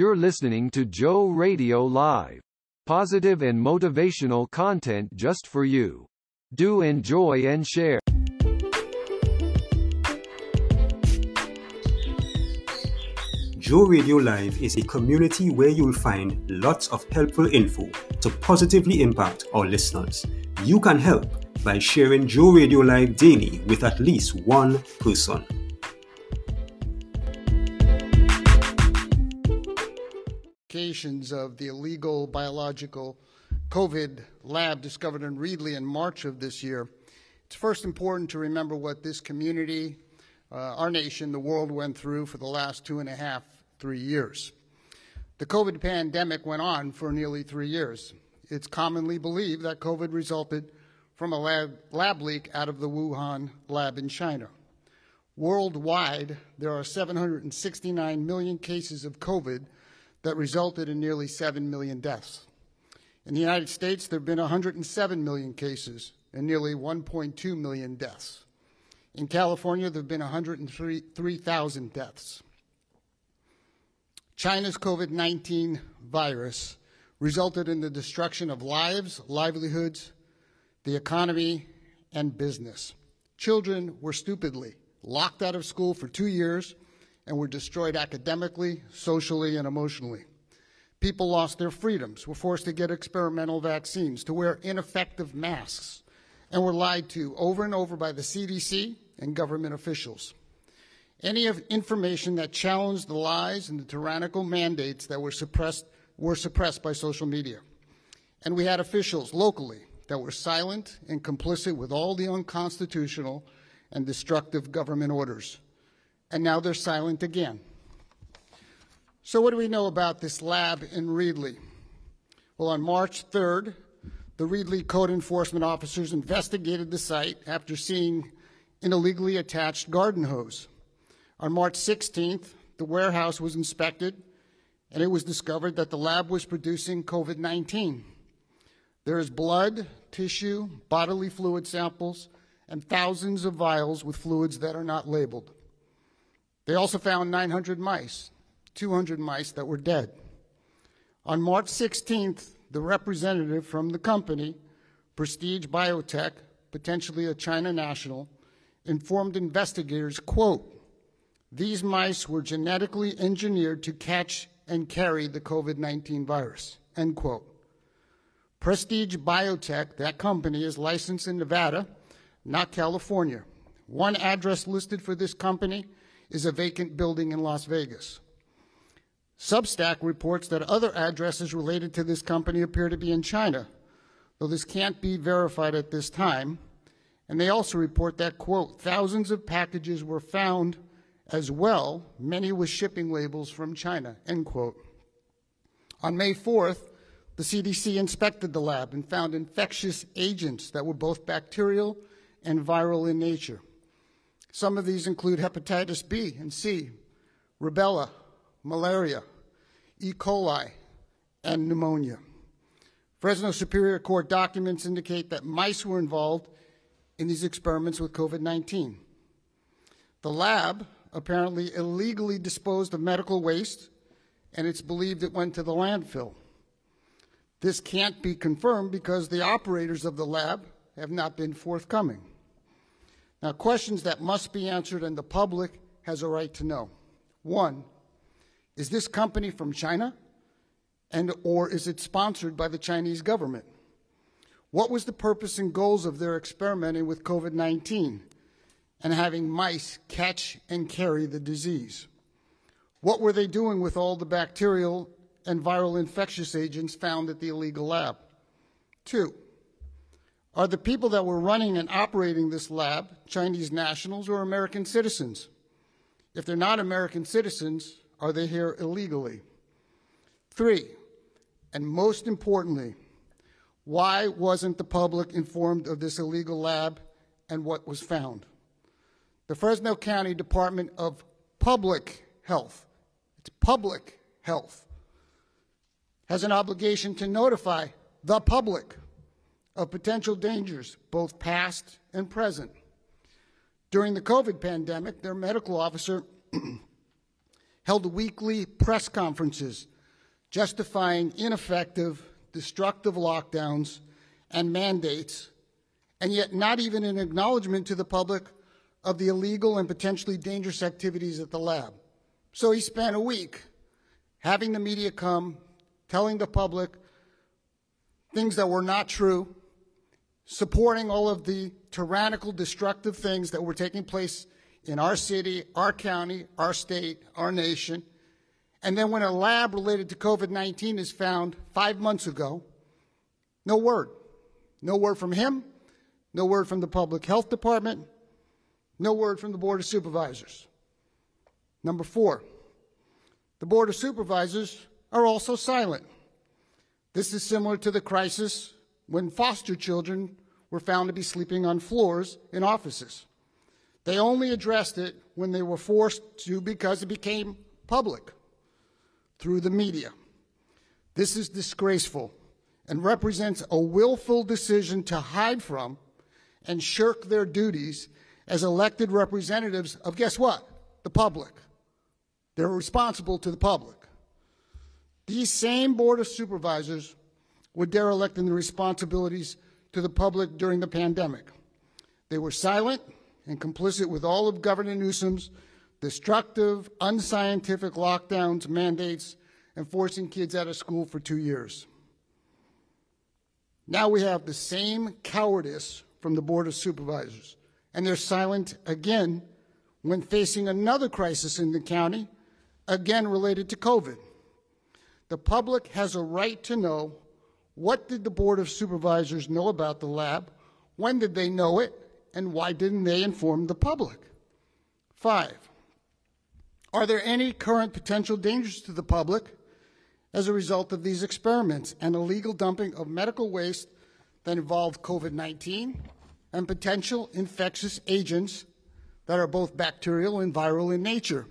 You're listening to Joe Radio Live. Positive and motivational content just for you. Do enjoy and share. Joe Radio Live is a community where you'll find lots of helpful info to positively impact our listeners. You can help by sharing Joe Radio Live daily with at least one person. Of the illegal biological COVID lab discovered in Reedley in March of this year, it's first important to remember what this community, uh, our nation, the world went through for the last two and a half, three years. The COVID pandemic went on for nearly three years. It's commonly believed that COVID resulted from a lab, lab leak out of the Wuhan lab in China. Worldwide, there are 769 million cases of COVID that resulted in nearly 7 million deaths. In the United States, there have been 107 million cases and nearly 1.2 million deaths. In California, there have been 103,000 deaths. China's COVID 19 virus resulted in the destruction of lives, livelihoods, the economy, and business. Children were stupidly locked out of school for two years and were destroyed academically, socially, and emotionally. People lost their freedoms, were forced to get experimental vaccines, to wear ineffective masks, and were lied to over and over by the CDC and government officials. Any of information that challenged the lies and the tyrannical mandates that were suppressed were suppressed by social media. And we had officials locally that were silent and complicit with all the unconstitutional and destructive government orders and now they're silent again. So, what do we know about this lab in Reedley? Well, on March 3rd, the Reedley code enforcement officers investigated the site after seeing an illegally attached garden hose. On March 16th, the warehouse was inspected and it was discovered that the lab was producing COVID 19. There is blood, tissue, bodily fluid samples, and thousands of vials with fluids that are not labeled. They also found 900 mice, 200 mice that were dead. On March 16th, the representative from the company, Prestige Biotech, potentially a China national, informed investigators, quote, these mice were genetically engineered to catch and carry the COVID-19 virus, end quote. Prestige Biotech, that company, is licensed in Nevada, not California. One address listed for this company is a vacant building in Las Vegas. Substack reports that other addresses related to this company appear to be in China, though this can't be verified at this time. And they also report that, quote, thousands of packages were found as well, many with shipping labels from China, end quote. On May 4th, the CDC inspected the lab and found infectious agents that were both bacterial and viral in nature. Some of these include hepatitis B and C, rubella, malaria, E. coli, and pneumonia. Fresno Superior Court documents indicate that mice were involved in these experiments with COVID 19. The lab apparently illegally disposed of medical waste, and it's believed it went to the landfill. This can't be confirmed because the operators of the lab have not been forthcoming. Now, questions that must be answered and the public has a right to know. One, is this company from China? And or is it sponsored by the Chinese government? What was the purpose and goals of their experimenting with COVID-19 and having mice catch and carry the disease? What were they doing with all the bacterial and viral infectious agents found at the illegal lab? Two, are the people that were running and operating this lab Chinese nationals or American citizens? If they're not American citizens, are they here illegally? Three, and most importantly, why wasn't the public informed of this illegal lab and what was found? The Fresno County Department of Public Health, it's public health, has an obligation to notify the public of potential dangers, both past and present. During the COVID pandemic, their medical officer held weekly press conferences justifying ineffective, destructive lockdowns and mandates, and yet not even an acknowledgement to the public of the illegal and potentially dangerous activities at the lab. So he spent a week having the media come, telling the public things that were not true, supporting all of the tyrannical, destructive things that were taking place in our city, our county, our state, our nation. And then when a lab related to COVID 19 is found five months ago, no word. No word from him, no word from the public health department, no word from the Board of Supervisors. Number four, the Board of Supervisors are also silent. This is similar to the crisis when foster children were found to be sleeping on floors in offices. They only addressed it when they were forced to because it became public through the media. This is disgraceful and represents a willful decision to hide from and shirk their duties as elected representatives of guess what? The public. They're responsible to the public. These same Board of Supervisors were derelict in their responsibilities to the public during the pandemic. They were silent and complicit with all of Governor Newsom's destructive, unscientific lockdowns, mandates, and forcing kids out of school for two years. Now we have the same cowardice from the Board of Supervisors, and they're silent again when facing another crisis in the county, again related to COVID. The public has a right to know what did the Board of Supervisors know about the lab, when did they know it, and why didn't they inform the public? Five, are there any current potential dangers to the public as a result of these experiments and illegal dumping of medical waste that involve COVID 19 and potential infectious agents that are both bacterial and viral in nature?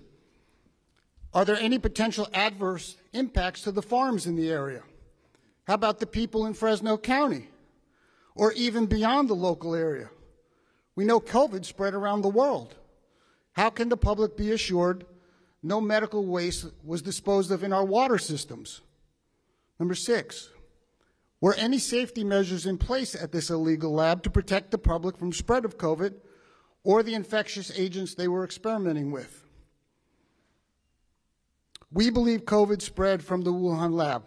Are there any potential adverse impacts to the farms in the area? How about the people in Fresno County or even beyond the local area? We know COVID spread around the world. How can the public be assured no medical waste was disposed of in our water systems? Number six, were any safety measures in place at this illegal lab to protect the public from spread of COVID or the infectious agents they were experimenting with? We believe COVID spread from the Wuhan lab,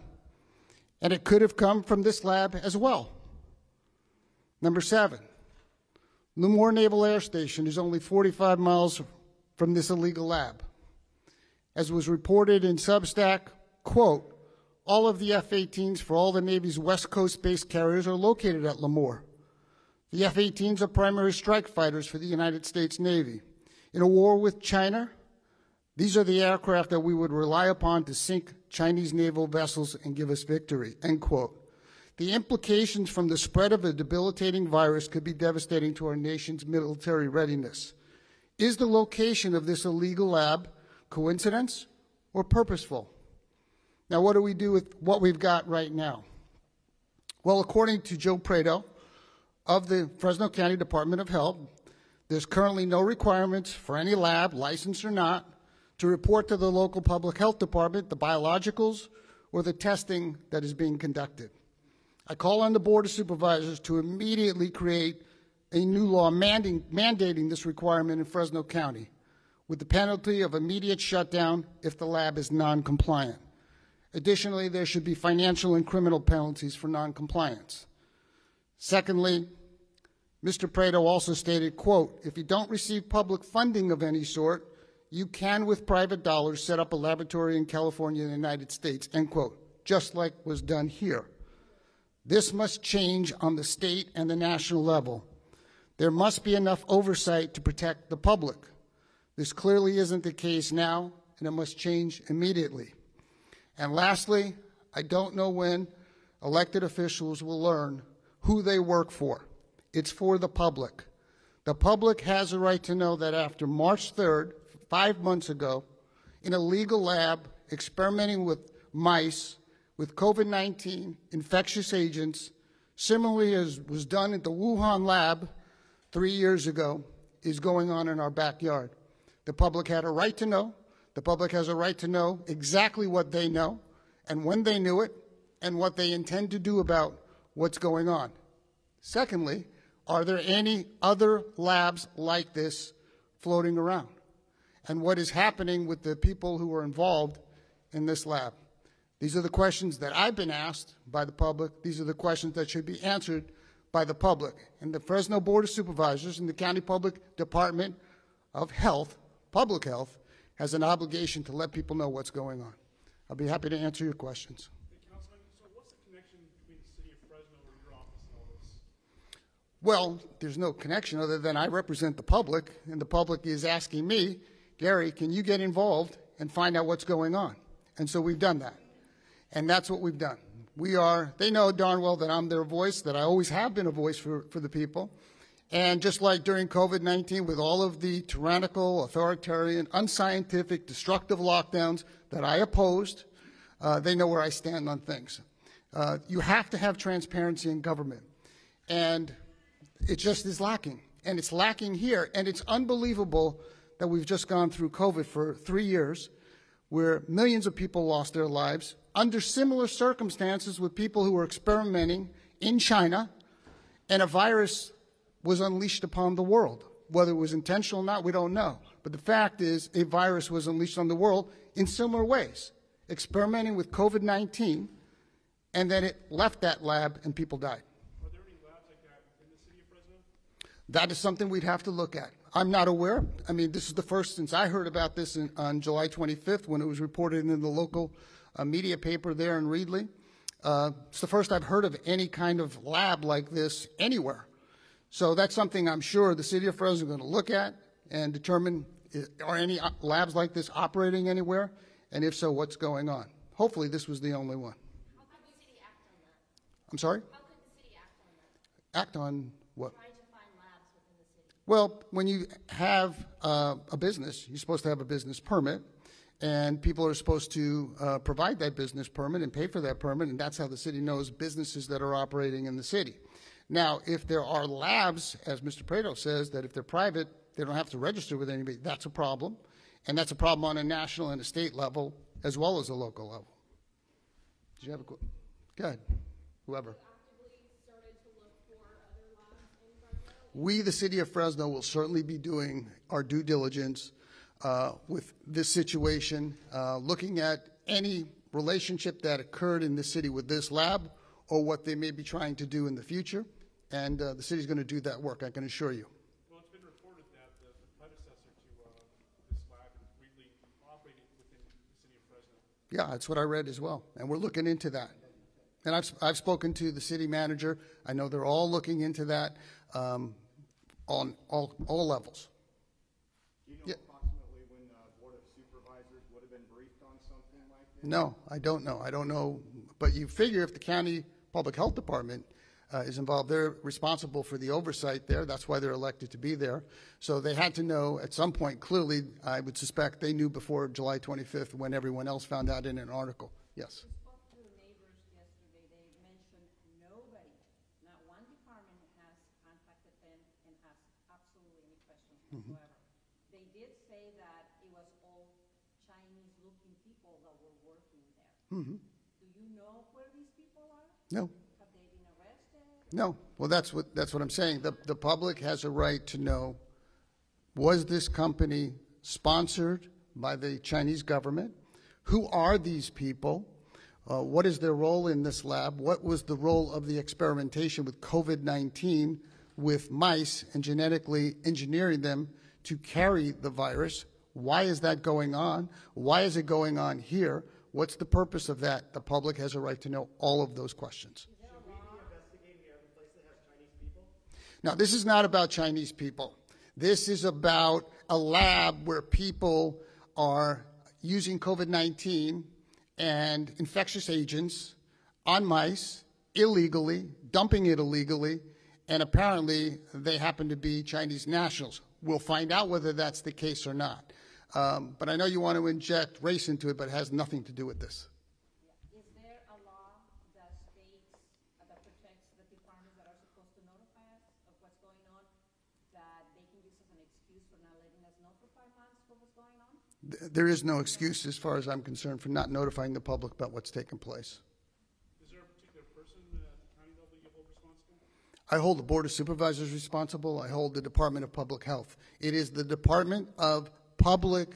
and it could have come from this lab as well. Number seven, Lemoore Naval Air Station is only 45 miles from this illegal lab. As was reported in Substack, quote, all of the F-18s for all the Navy's West Coast-based carriers are located at Lemoore. The F-18s are primary strike fighters for the United States Navy. In a war with China, these are the aircraft that we would rely upon to sink Chinese naval vessels and give us victory, end quote. The implications from the spread of a debilitating virus could be devastating to our nation's military readiness. Is the location of this illegal lab coincidence or purposeful? Now, what do we do with what we've got right now? Well, according to Joe Prado of the Fresno County Department of Health, there's currently no requirements for any lab, licensed or not, to report to the local public health department the biologicals or the testing that is being conducted. I call on the Board of Supervisors to immediately create a new law mandating, this requirement in Fresno County with the penalty of immediate shutdown if the lab is non-compliant. Additionally, there should be financial and criminal penalties for non-compliance. Secondly, Mr. Prado also stated, quote, if you don't receive public funding of any sort, you can, with private dollars, set up a laboratory in California, in the United States, end quote, just like was done here. This must change on the state and the national level. There must be enough oversight to protect the public. This clearly isn't the case now, and it must change immediately. And lastly, I don't know when elected officials will learn who they work for. It's for the public. The public has a right to know that after March 3rd, five months ago in a legal lab experimenting with mice with COVID 19 infectious agents, similarly as was done at the Wuhan lab three years ago, is going on in our backyard. The public had a right to know. The public has a right to know exactly what they know and when they knew it and what they intend to do about what's going on. Secondly, are there any other labs like this floating around? And what is happening with the people who are involved in this lab? These are the questions that I've been asked by the public. These are the questions that should be answered by the public. And the Fresno Board of Supervisors and the County Public Department of Health, Public Health, has an obligation to let people know what's going on. I'll be happy to answer your questions. Well, there's no connection other than I represent the public, and the public is asking me, Gary, can you get involved and find out what's going on? And so we've done that. And that's what we've done. We are, they know darn well that I'm their voice, that I always have been a voice for, for the people. And just like during COVID 19, with all of the tyrannical, authoritarian, unscientific, destructive lockdowns that I opposed, uh, they know where I stand on things. Uh, you have to have transparency in government. And it just is lacking. And it's lacking here. And it's unbelievable that we've just gone through COVID for three years, where millions of people lost their lives under similar circumstances with people who were experimenting in China, and a virus was unleashed upon the world. Whether it was intentional or not, we don't know. But the fact is, a virus was unleashed on the world in similar ways, experimenting with COVID 19, and then it left that lab and people died. Are there any labs like that within the city of Fresno? That is something we'd have to look at. I'm not aware. I mean, this is the first since I heard about this in, on July 25th when it was reported in the local uh, media paper there in Reedley. Uh, it's the first I've heard of any kind of lab like this anywhere. So that's something I'm sure the city of Fresno is going to look at and determine are any uh, labs like this operating anywhere, and if so, what's going on. Hopefully, this was the only one. How could the city act on that? I'm sorry. How could the city act on that? Act on what? Trying to find labs within the city. Well, when you have uh, a business, you're supposed to have a business permit, and people are supposed to uh, provide that business permit and pay for that permit, and that's how the city knows businesses that are operating in the city. Now, if there are labs, as Mr. Prado says, that if they're private, they don't have to register with anybody, that's a problem. And that's a problem on a national and a state level, as well as a local level. Did you have a, question? go ahead, whoever. We, the city of Fresno, will certainly be doing our due diligence uh, with this situation, uh, looking at any relationship that occurred in the city with this lab or what they may be trying to do in the future. And uh, the city's going to do that work, I can assure you. Well, it's been reported that the, the predecessor to uh, this lab is really operated within the city of Fresno. Yeah, that's what I read as well, and we're looking into that. And I've, I've spoken to the city manager. I know they're all looking into that um, on all, all levels. Do you know Yeah. approximately when the Board of Supervisors would have been briefed on something like this? No, I don't know. I don't know. But you figure if the county public health department uh, is involved, they're responsible for the oversight there. That's why they're elected to be there. So they had to know at some point, clearly, I would suspect they knew before July 25th when everyone else found out in an article. Yes. spoke to neighbors yesterday, they mentioned nobody, not one department has contacted them and asked absolutely any questions whatsoever. They did say that it was all Chinese-looking people that were working there. Do you know where these people are? No. Have they been arrested? No. Well, that's what, that's what I'm saying. The, the public has a right to know, was this company sponsored by the Chinese government? Who are these people? Uh, what is their role in this lab? What was the role of the experimentation with COVID-19 with mice and genetically engineering them to carry the virus? Why is that going on? Why is it going on here? What's the purpose of that? The public has a right to know all of those questions. Now, this is not about Chinese people. This is about a lab where people are using COVID 19 and infectious agents on mice illegally, dumping it illegally, and apparently they happen to be Chinese nationals. We'll find out whether that's the case or not. Um, but I know you want to inject race into it, but it has nothing to do with this. Is there a law that states, uh, that protects the departments that are supposed to notify us of what's going on, that they can use as an excuse for not letting us know for five months what was going on? Th- There is no excuse, as far as I'm concerned, for not notifying the public about what's taken place. Is there a particular person uh, at the county level you hold responsible? I hold the Board of Supervisors responsible. I hold the Department of Public Health. It is the Department of Public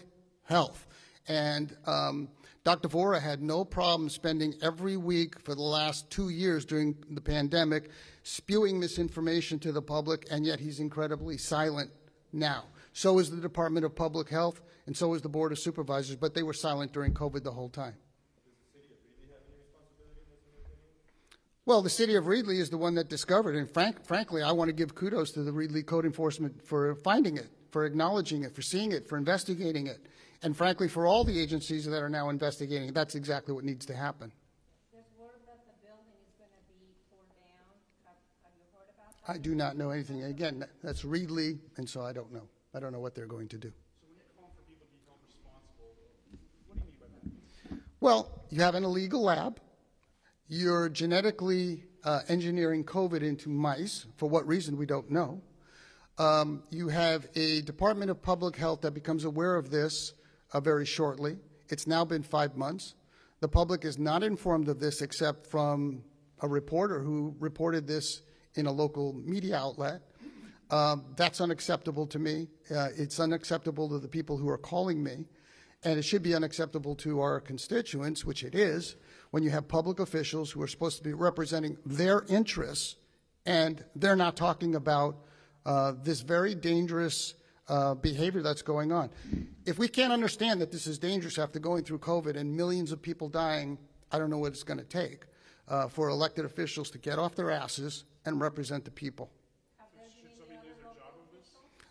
Health. And um, Dr. Vohra had no problem spending every week for the last two years during the pandemic spewing misinformation to the public, and yet he's incredibly silent now. So is the Department of Public Health, and so is the Board of Supervisors, but they were silent during COVID the whole time. Well, the city of Reedley is the one that discovered, and frank, frankly, I want to give kudos to the Reedley Code Enforcement for finding it, for acknowledging it, for seeing it, for investigating it, and frankly, for all the agencies that are now investigating it. That's exactly what needs to happen. There's word that the building is gonna be torn down. Have, have you heard about that? I do not know anything. Again, that's Reedley, and so I don't know. I don't know what they're going to do. So when you're calling for people to be held responsible, what do you mean by that? Well, you have an illegal lab. You're genetically uh, engineering COVID into mice. For what reason, we don't know. Um, you have a Department of Public Health that becomes aware of this uh, very shortly. It's now been five months. The public is not informed of this except from a reporter who reported this in a local media outlet. Um, that's unacceptable to me. Uh, it's unacceptable to the people who are calling me. And it should be unacceptable to our constituents, which it is, when you have public officials who are supposed to be representing their interests and they're not talking about uh, this very dangerous uh, behavior that's going on. If we can't understand that this is dangerous after going through COVID and millions of people dying, I don't know what it's going to take uh, for elected officials to get off their asses and represent the people.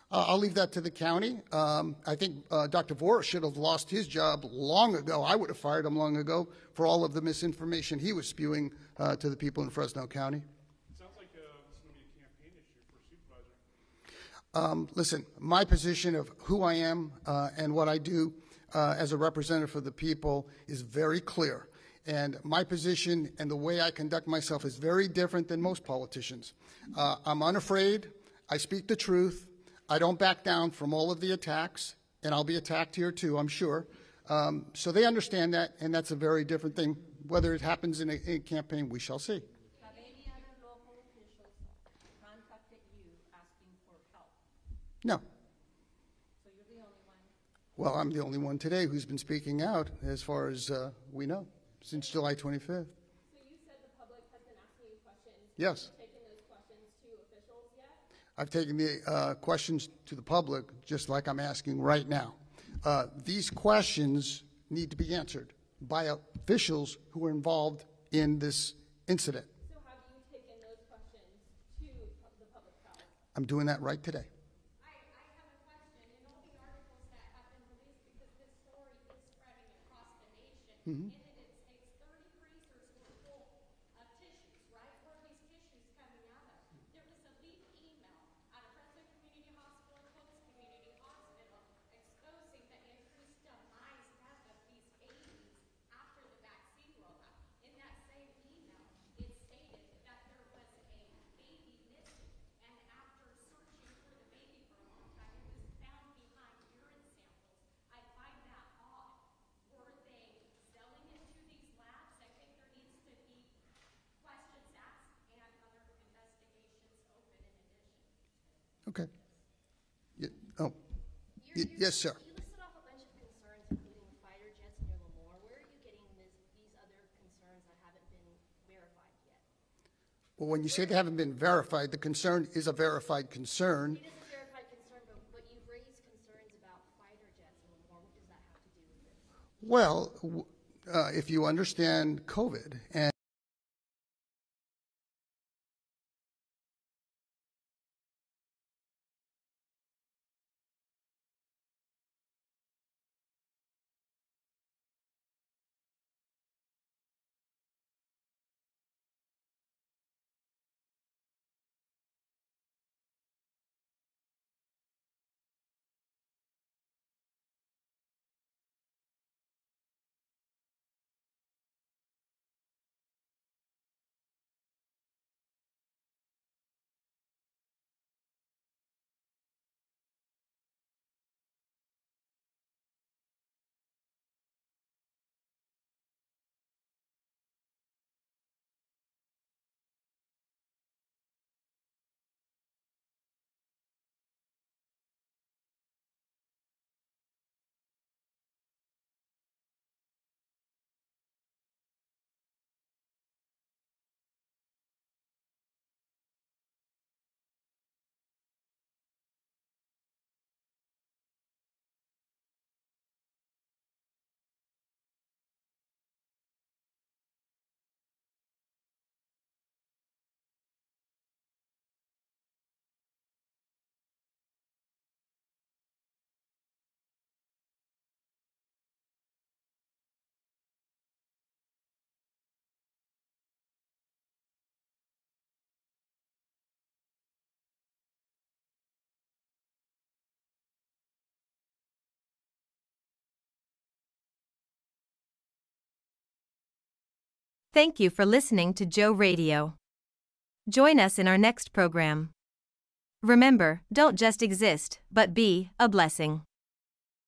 Uh, I'll leave that to the county. Um, I think uh, Dr. Vohra should have lost his job long ago. I would have fired him long ago for all of the misinformation he was spewing uh, to the people in Fresno County. It sounds like uh, this is going to be a campaign issue for supervisor. Um, listen, my position of who I am uh, and what I do uh, as a representative for the people is very clear. And my position and the way I conduct myself is very different than most politicians. Uh, I'm unafraid. I speak the truth. I don't back down from all of the attacks, and I'll be attacked here too, I'm sure. Um, so they understand that, and that's a very different thing. Whether it happens in a, in a campaign, we shall see. Have any other local officials contacted you asking for help? No. So you're the only one? Well, I'm the only one today who's been speaking out, as far as uh, we know, since July 25th. So you said the public has been asking you questions. Yes. Have you taken those questions to officials yet? I've taken the uh, questions to the public, just like I'm asking right now. Uh, These questions need to be answered by officials who were involved in this incident. So have you taken those questions to the public health? I'm doing that right today. I, I have a question. In all the articles that have been released, because this story is spreading across the nation, and it is, takes thirty freezers full of tissues, right? Where are these tissues coming out of? There was a leaked email out of Fresno Community Hospital, Cooks Community Hospital, exposing the increased demise death of these babies after the vaccine rollout. In that same email, it stated that there was a baby missing, and after searching for the baby for a long time, it was found behind urine samples. I find that odd. Were they selling it to these labs? I think there needs to be questions asked and other investigations open in addition. Okay. Ye- Oh, Y- you're- yes, sir. You listed off a bunch of concerns, including fighter jets near Lemoore. Where are you getting this, these other concerns that haven't been verified yet? well, when you say they haven't been verified, the concern is a verified concern. It is a verified concern, but, but you've raised concerns about fighter jets in Lemoore. What does that have to do with this? Well, w- uh, if you understand COVID and Thank you for listening to Joe Radio. Join us in our next program. Remember, don't just exist, but be a blessing.